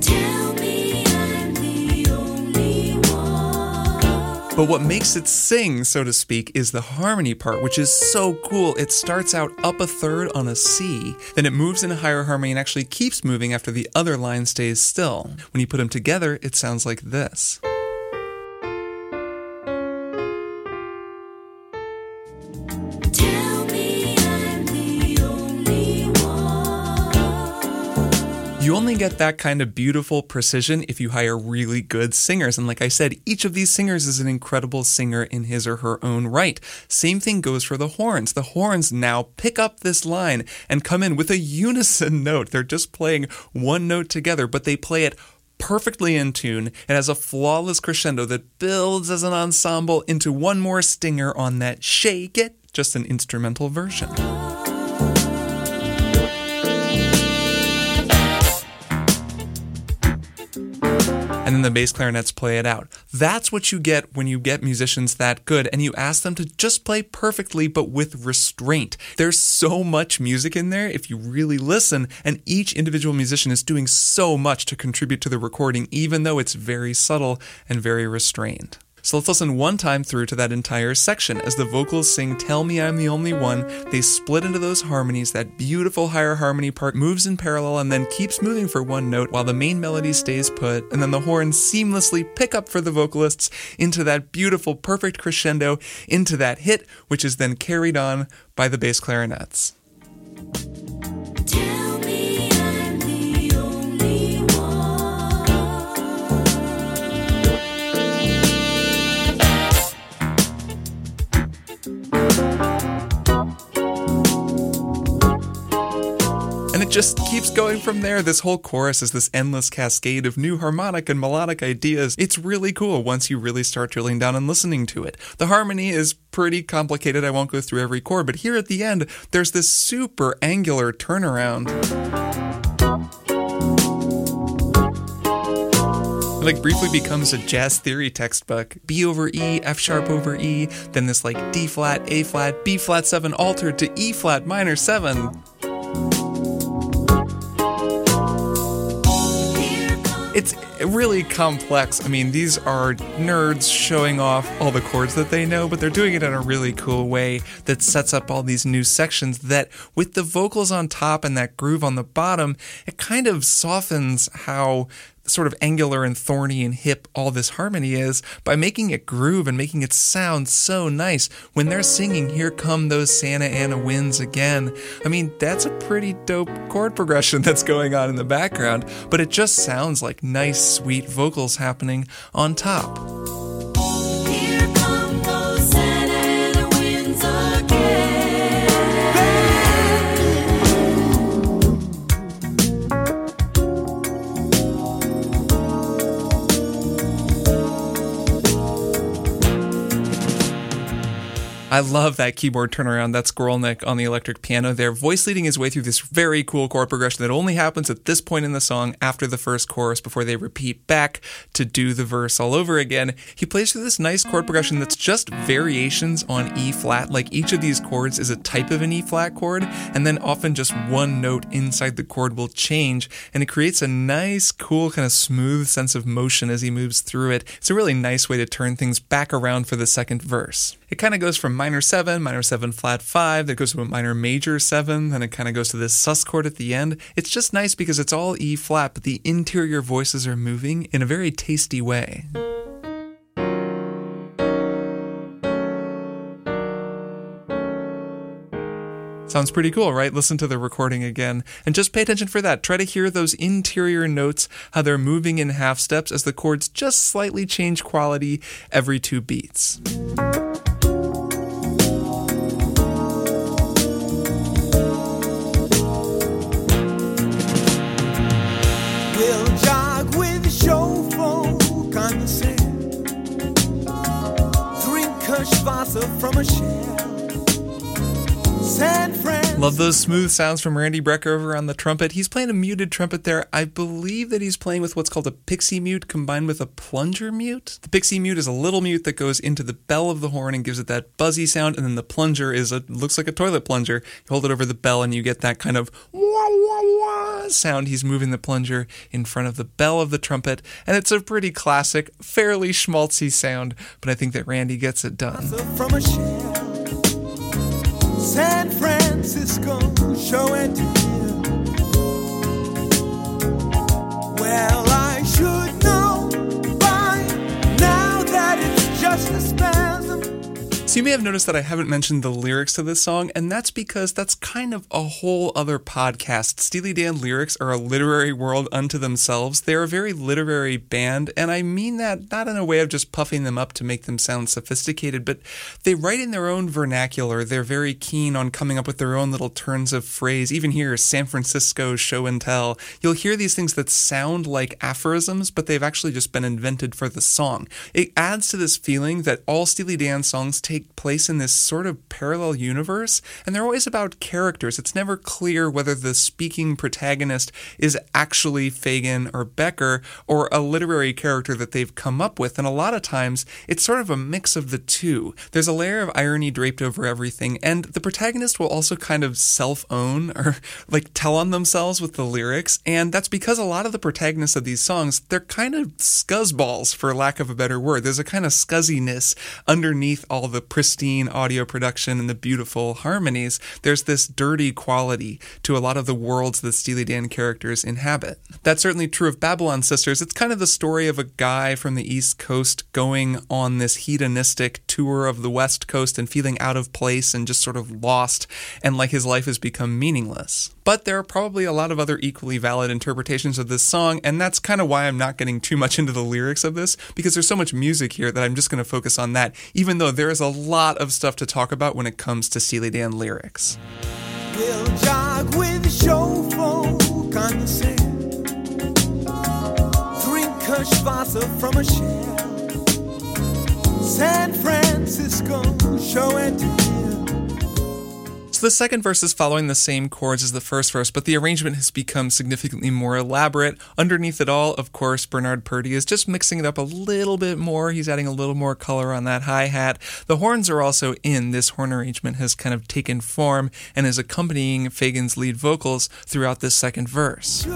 Tell me I'm the only one. But what makes it sing, so to speak, is the harmony part, which is so cool. It starts out up a third on a C, then it moves in a higher harmony and actually keeps moving after the other line stays still. When you put them together, it sounds like this. You only get that kind of beautiful precision if you hire really good singers. And like I said, each of these singers is an incredible singer in his or her own right. Same thing goes for the horns. The horns now pick up this line and come in with a unison <laughs> note. They're just playing one note together, but they play it perfectly in tune. It has a flawless crescendo that builds as an ensemble into one more stinger on that shake it, just an instrumental version. And then the bass clarinets play it out. That's what you get when you get musicians that good and you ask them to just play perfectly but with restraint. There's so much music in there if you really listen, and each individual musician is doing so much to contribute to the recording, even though it's very subtle and very restrained. So let's listen one time through to that entire section. As the vocals sing Tell Me I'm the Only One, they split into those harmonies. That beautiful higher harmony part moves in parallel and then keeps moving for one note while the main melody stays put. And then the horns seamlessly pick up for the vocalists into that beautiful, perfect crescendo, into that hit, which is then carried on by the bass clarinets. Just keeps going from there. This whole chorus is this endless cascade of new harmonic and melodic ideas. It's really cool once you really start drilling down and listening to it. The harmony is pretty complicated. I won't go through every chord, but here at the end, there's this super angular turnaround. It like briefly becomes a jazz theory textbook. B over E, F sharp over E, then this like D flat, A flat, B flat 7 altered to E flat minor 7. Really complex. I mean, these are nerds showing off all the chords that they know, but they're doing it in a really cool way that sets up all these new sections that, with the vocals on top and that groove on the bottom, it kind of softens how sort of angular and thorny and hip all this harmony is by making it groove and making it sound so nice. When they're singing, Here Come Those Santa Ana Winds Again, I mean, that's a pretty dope chord progression that's going on in the background, but it just sounds like nice, sweet vocals happening on top. I love that keyboard turnaround. That's Grolnick on the electric piano there, voice leading his way through this very cool chord progression that only happens at this point in the song after the first chorus before they repeat back to do the verse all over again. He plays through this nice chord progression that's just variations on E flat. Like each of these chords is a type of an E flat chord, and then often just one note inside the chord will change, and it creates a nice, cool, kind of smooth sense of motion as he moves through it. It's a really nice way to turn things back around for the second verse. It kind of goes from minor 7, minor 7 flat 5, that goes to a minor major 7, then it kind of goes to this sus chord at the end. It's just nice because it's all E flat, but the interior voices are moving in a very tasty way. Sounds pretty cool, right? Listen to the recording again and just pay attention for that. Try to hear those interior notes, how they're moving in half steps as the chords just slightly change quality every two beats. From a shell. San Fran. Love those smooth sounds from Randy Brecker over on the trumpet. He's playing a muted trumpet there. I believe that he's playing with what's called a pixie mute combined with a plunger mute. The pixie mute is a little mute that goes into the bell of the horn and gives it that buzzy sound, and then the plunger is a looks like a toilet plunger. You hold it over the bell and you get that kind of wah wah wah sound. He's moving the plunger in front of the bell of the trumpet, and it's a pretty classic, fairly schmaltzy sound, but I think that Randy gets it done. from a Francisco, show and So you may have noticed that I haven't mentioned the lyrics to this song, and that's because that's kind of a whole other podcast. Steely Dan lyrics are a literary world unto themselves. They're a very literary band, and I mean that not in a way of just puffing them up to make them sound sophisticated, but they write in their own vernacular. They're very keen on coming up with their own little turns of phrase. Even here, San Francisco show and tell. You'll hear these things that sound like aphorisms, but they've actually just been invented for the song. It adds to this feeling that all Steely Dan songs take place in this sort of parallel universe, and they're always about characters. It's never clear whether the speaking protagonist is actually Fagen or Becker or a literary character that they've come up with, and a lot of times it's sort of a mix of the two. There's a layer of irony draped over everything, and the protagonist will also kind of self own or like tell on themselves with the lyrics, and that's because a lot of the protagonists of these songs, they're kind of scuzzballs, for lack of a better word. There's a kind of scuzziness underneath all the pristine audio production and the beautiful harmonies. There's this dirty quality to a lot of the worlds that Steely Dan characters inhabit. That's certainly true of Babylon Sisters. It's kind of the story of a guy from the East Coast going on this hedonistic tour of the West Coast and feeling out of place and just sort of lost and like his life has become meaningless. But there are probably a lot of other equally valid interpretations of this song, and that's kind of why I'm not getting too much into the lyrics of this, because there's so much music here that I'm just going to focus on that, even though there is a lot of stuff to talk about when it comes to Steely Dan lyrics. We'll jog with folk on the. Drink from a. San Francisco, show and. The second verse is following the same chords as the first verse, but the arrangement has become significantly more elaborate. Underneath it all, of course, Bernard Purdie is just mixing it up a little bit more. He's adding a little more color on that hi hat. The horns are also in. This horn arrangement has kind of taken form and is accompanying Fagen's lead vocals throughout this second verse.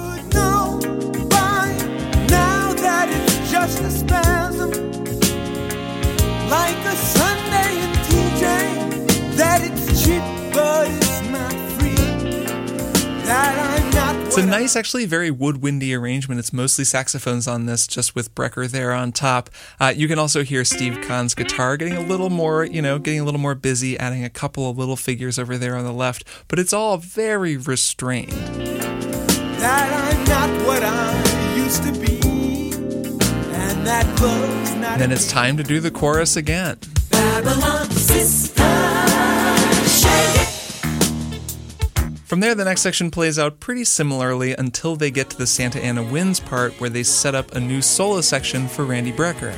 It's a nice, actually, very woodwindy arrangement. It's mostly saxophones on this, just with Brecker there on top. Uh, you can also hear Steve Khan's guitar getting a little more, you know, getting a little more busy, adding a couple of little figures over there on the left, but it's all very restrained. that I'm not what I used to be, and that love's not. Then it's time to do the chorus again. Babylon sister. From there, the next section plays out pretty similarly until they get to the Santa Ana Winds part, where they set up a new solo section for Randy Brecker.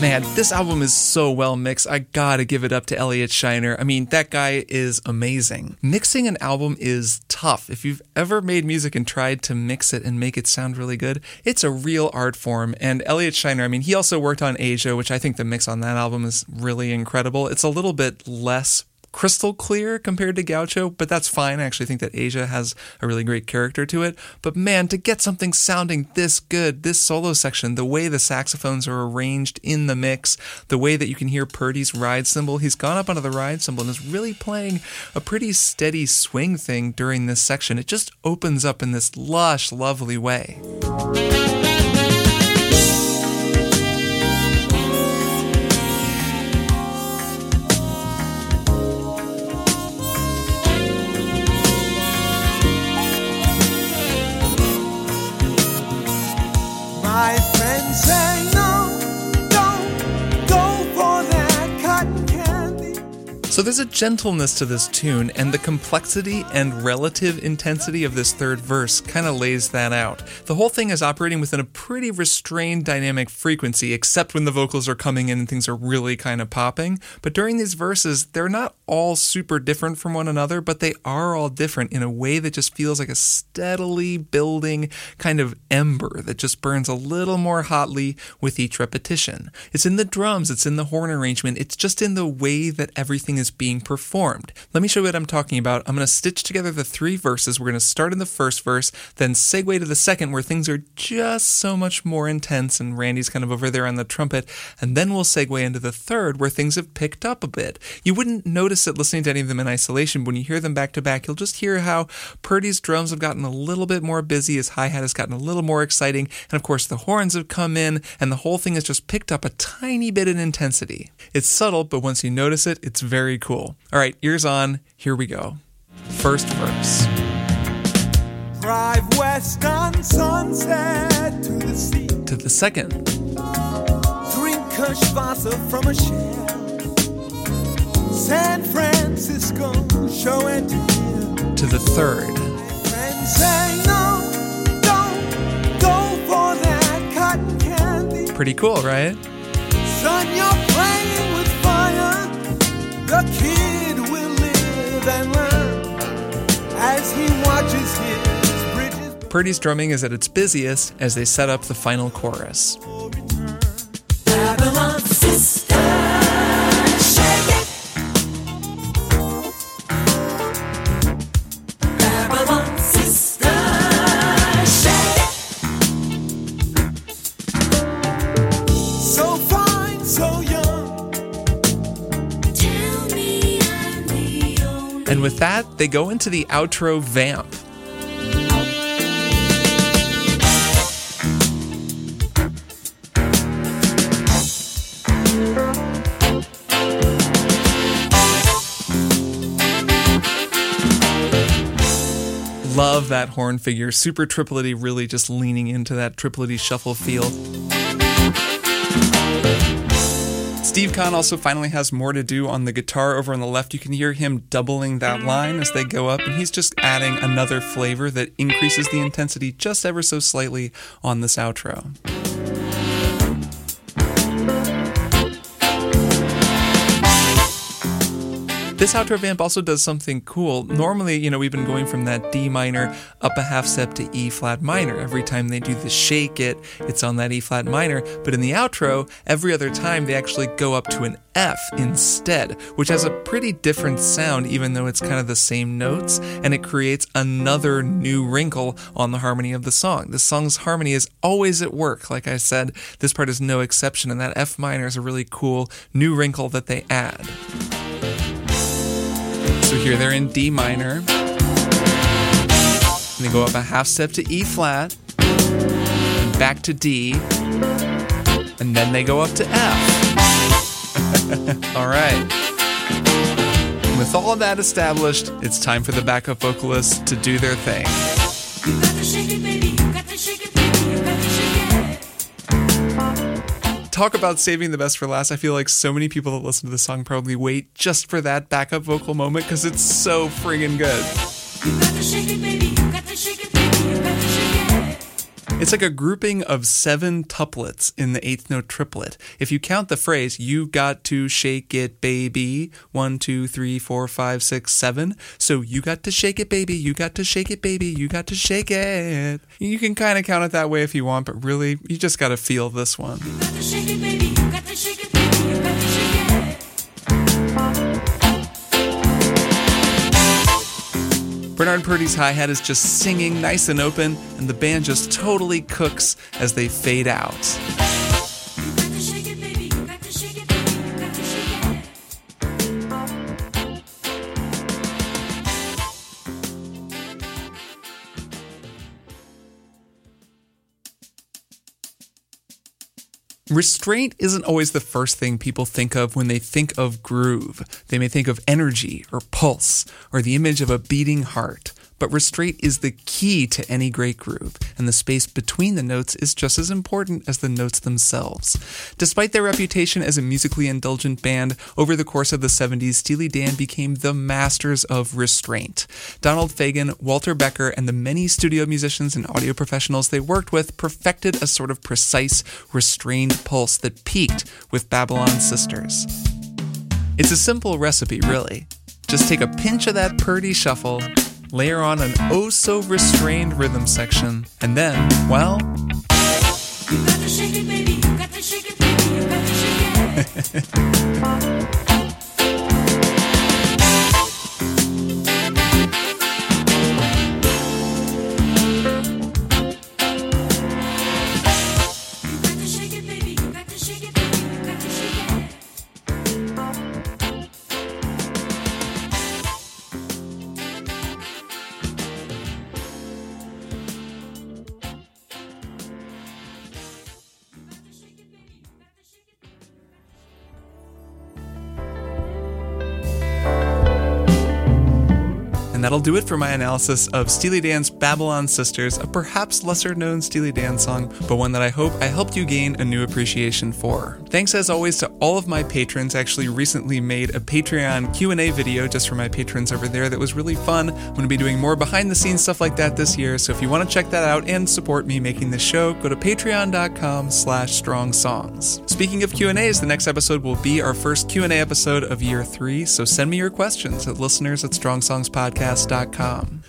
Man, this album is so well mixed. I gotta give it up to Elliot Scheiner. I mean, that guy is amazing. Mixing an album is tough. If you've ever made music and tried to mix it and make it sound really good, it's a real art form. And Elliot Scheiner, I mean, he also worked on Aja, which I think the mix on that album is really incredible. It's a little bit less crystal clear compared to Gaucho, but that's fine. I actually think that Aja has a really great character to it. But man, to get something sounding this good, this solo section, the way the saxophones are arranged in the mix, the way that you can hear Purdie's ride cymbal, he's gone up onto the ride cymbal and is really playing a pretty steady swing thing during this section. It just opens up in this lush, lovely way. So there's a gentleness to this tune, and the complexity and relative intensity of this third verse kind of lays that out. The whole thing is operating within a pretty restrained dynamic frequency, except when the vocals are coming in and things are really kind of popping. But during these verses, they're not all super different from one another, but they are all different in a way that just feels like a steadily building kind of ember that just burns a little more hotly with each repetition. It's in the drums, it's in the horn arrangement, it's just in the way that everything is being performed. Let me show you what I'm talking about. I'm going to stitch together the three verses. We're going to start in the first verse, then segue to the second where things are just so much more intense and Randy's kind of over there on the trumpet, and then we'll segue into the third where things have picked up a bit. You wouldn't notice it listening to any of them in isolation, but when you hear them back to back, you'll just hear how Purdie's drums have gotten a little bit more busy, his hi-hat has gotten a little more exciting, and of course the horns have come in, and the whole thing has just picked up a tiny bit in intensity. It's subtle, but once you notice it, it's very cool. All right, ears on, here we go. First verse. Drive west on sunset to the sea. To the second, Drink from a shell. San Francisco, show and tell. to the third, say no, don't go for that cotton candy. pretty cool, right? Son, The kid will live and learn as he watches his bridges Purdie's drumming is at its busiest as they set up the final chorus. Babylon And with that, they go into the outro vamp. Love that horn figure. Super triplety, really just leaning into that triplety shuffle feel. Steve Khan also finally has more to do on the guitar over on the left. You can hear him doubling that line as they go up, and he's just adding another flavor that increases the intensity just ever so slightly on this outro. This outro vamp also does something cool. Normally, you know, we've been going from that D minor up a half step to E flat minor. Every time they do the shake it, it's on that E flat minor. But in the outro, every other time they actually go up to an F instead, which has a pretty different sound, even though it's kind of the same notes, and it creates another new wrinkle on the harmony of the song. The song's harmony is always at work, like I said. This part is no exception, and that F minor is a really cool new wrinkle that they add. So here they're in D minor. And they go up a half step to E flat, and back to D, and then they go up to F. <laughs> all right. With all of that established, it's time for the backup vocalists to do their thing. Talk about saving the best for last. I feel like so many people that listen to the song probably wait just for that backup vocal moment because it's so friggin' good. It's like a grouping of seven tuplets in the eighth note triplet. If you count the phrase, you got to shake it, baby, one, two, three, four, five, six, seven. So you got to shake it, baby, you got to shake it, baby, you got to shake it. You can kind of count it that way if you want, but really, you just got to feel this one. Bernard Purdie's hi hat is just singing nice and open, and the band just totally cooks as they fade out. Restraint isn't always the first thing people think of when they think of groove. They may think of energy or pulse or the image of a beating heart. But restraint is the key to any great groove, and the space between the notes is just as important as the notes themselves. Despite their reputation as a musically indulgent band, over the course of the 70s, Steely Dan became the masters of restraint. Donald Fagen, Walter Becker, and the many studio musicians and audio professionals they worked with perfected a sort of precise, restrained pulse that peaked with Babylon Sisters. It's a simple recipe, really. Just take a pinch of that Purdie shuffle, layer on an oh so restrained rhythm section, and then, well, You got to shake it, baby. You got to shake it, baby. You got to shake it. <laughs> that'll do it for my analysis of Steely Dan's Babylon Sisters, a perhaps lesser known Steely Dan song, but one that I hope I helped you gain a new appreciation for. Thanks as always to all of my patrons. I actually recently made a Patreon Q&A video just for my patrons over there that was really fun. I'm going to be doing more behind the scenes stuff like that this year, so if you want to check that out and support me making this show, go to patreon.com slash strong songs. Speaking of Q&As, the next episode will be our first Q&A episode of year three, so send me your questions at listeners at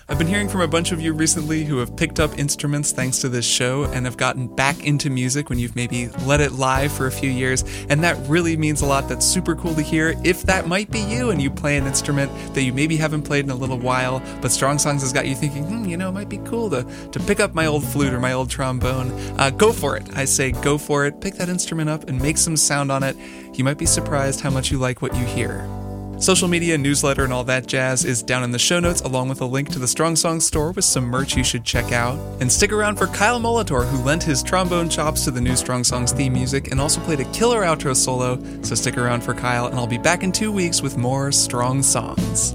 I've been hearing from a bunch of you recently who have picked up instruments thanks to this show and have gotten back into music when you've maybe let it lie for a few years, and that really means a lot. That's super cool to hear. If that might be you and you play an instrument that you maybe haven't played in a little while, but Strong Songs has got you thinking, hmm, you know, it might be cool to, to pick up my old flute or my old trombone, uh, go for it. I say go for it. Pick that instrument up and make some sound on it. You might be surprised how much you like what you hear. Social media, newsletter, and all that jazz is down in the show notes, along with a link to the Strong Song store with some merch you should check out. And stick around for Kyle Molitor, who lent his trombone chops to the new Strong Songs theme music and also played a killer outro solo. So stick around for Kyle, and I'll be back in two weeks with more Strong Songs.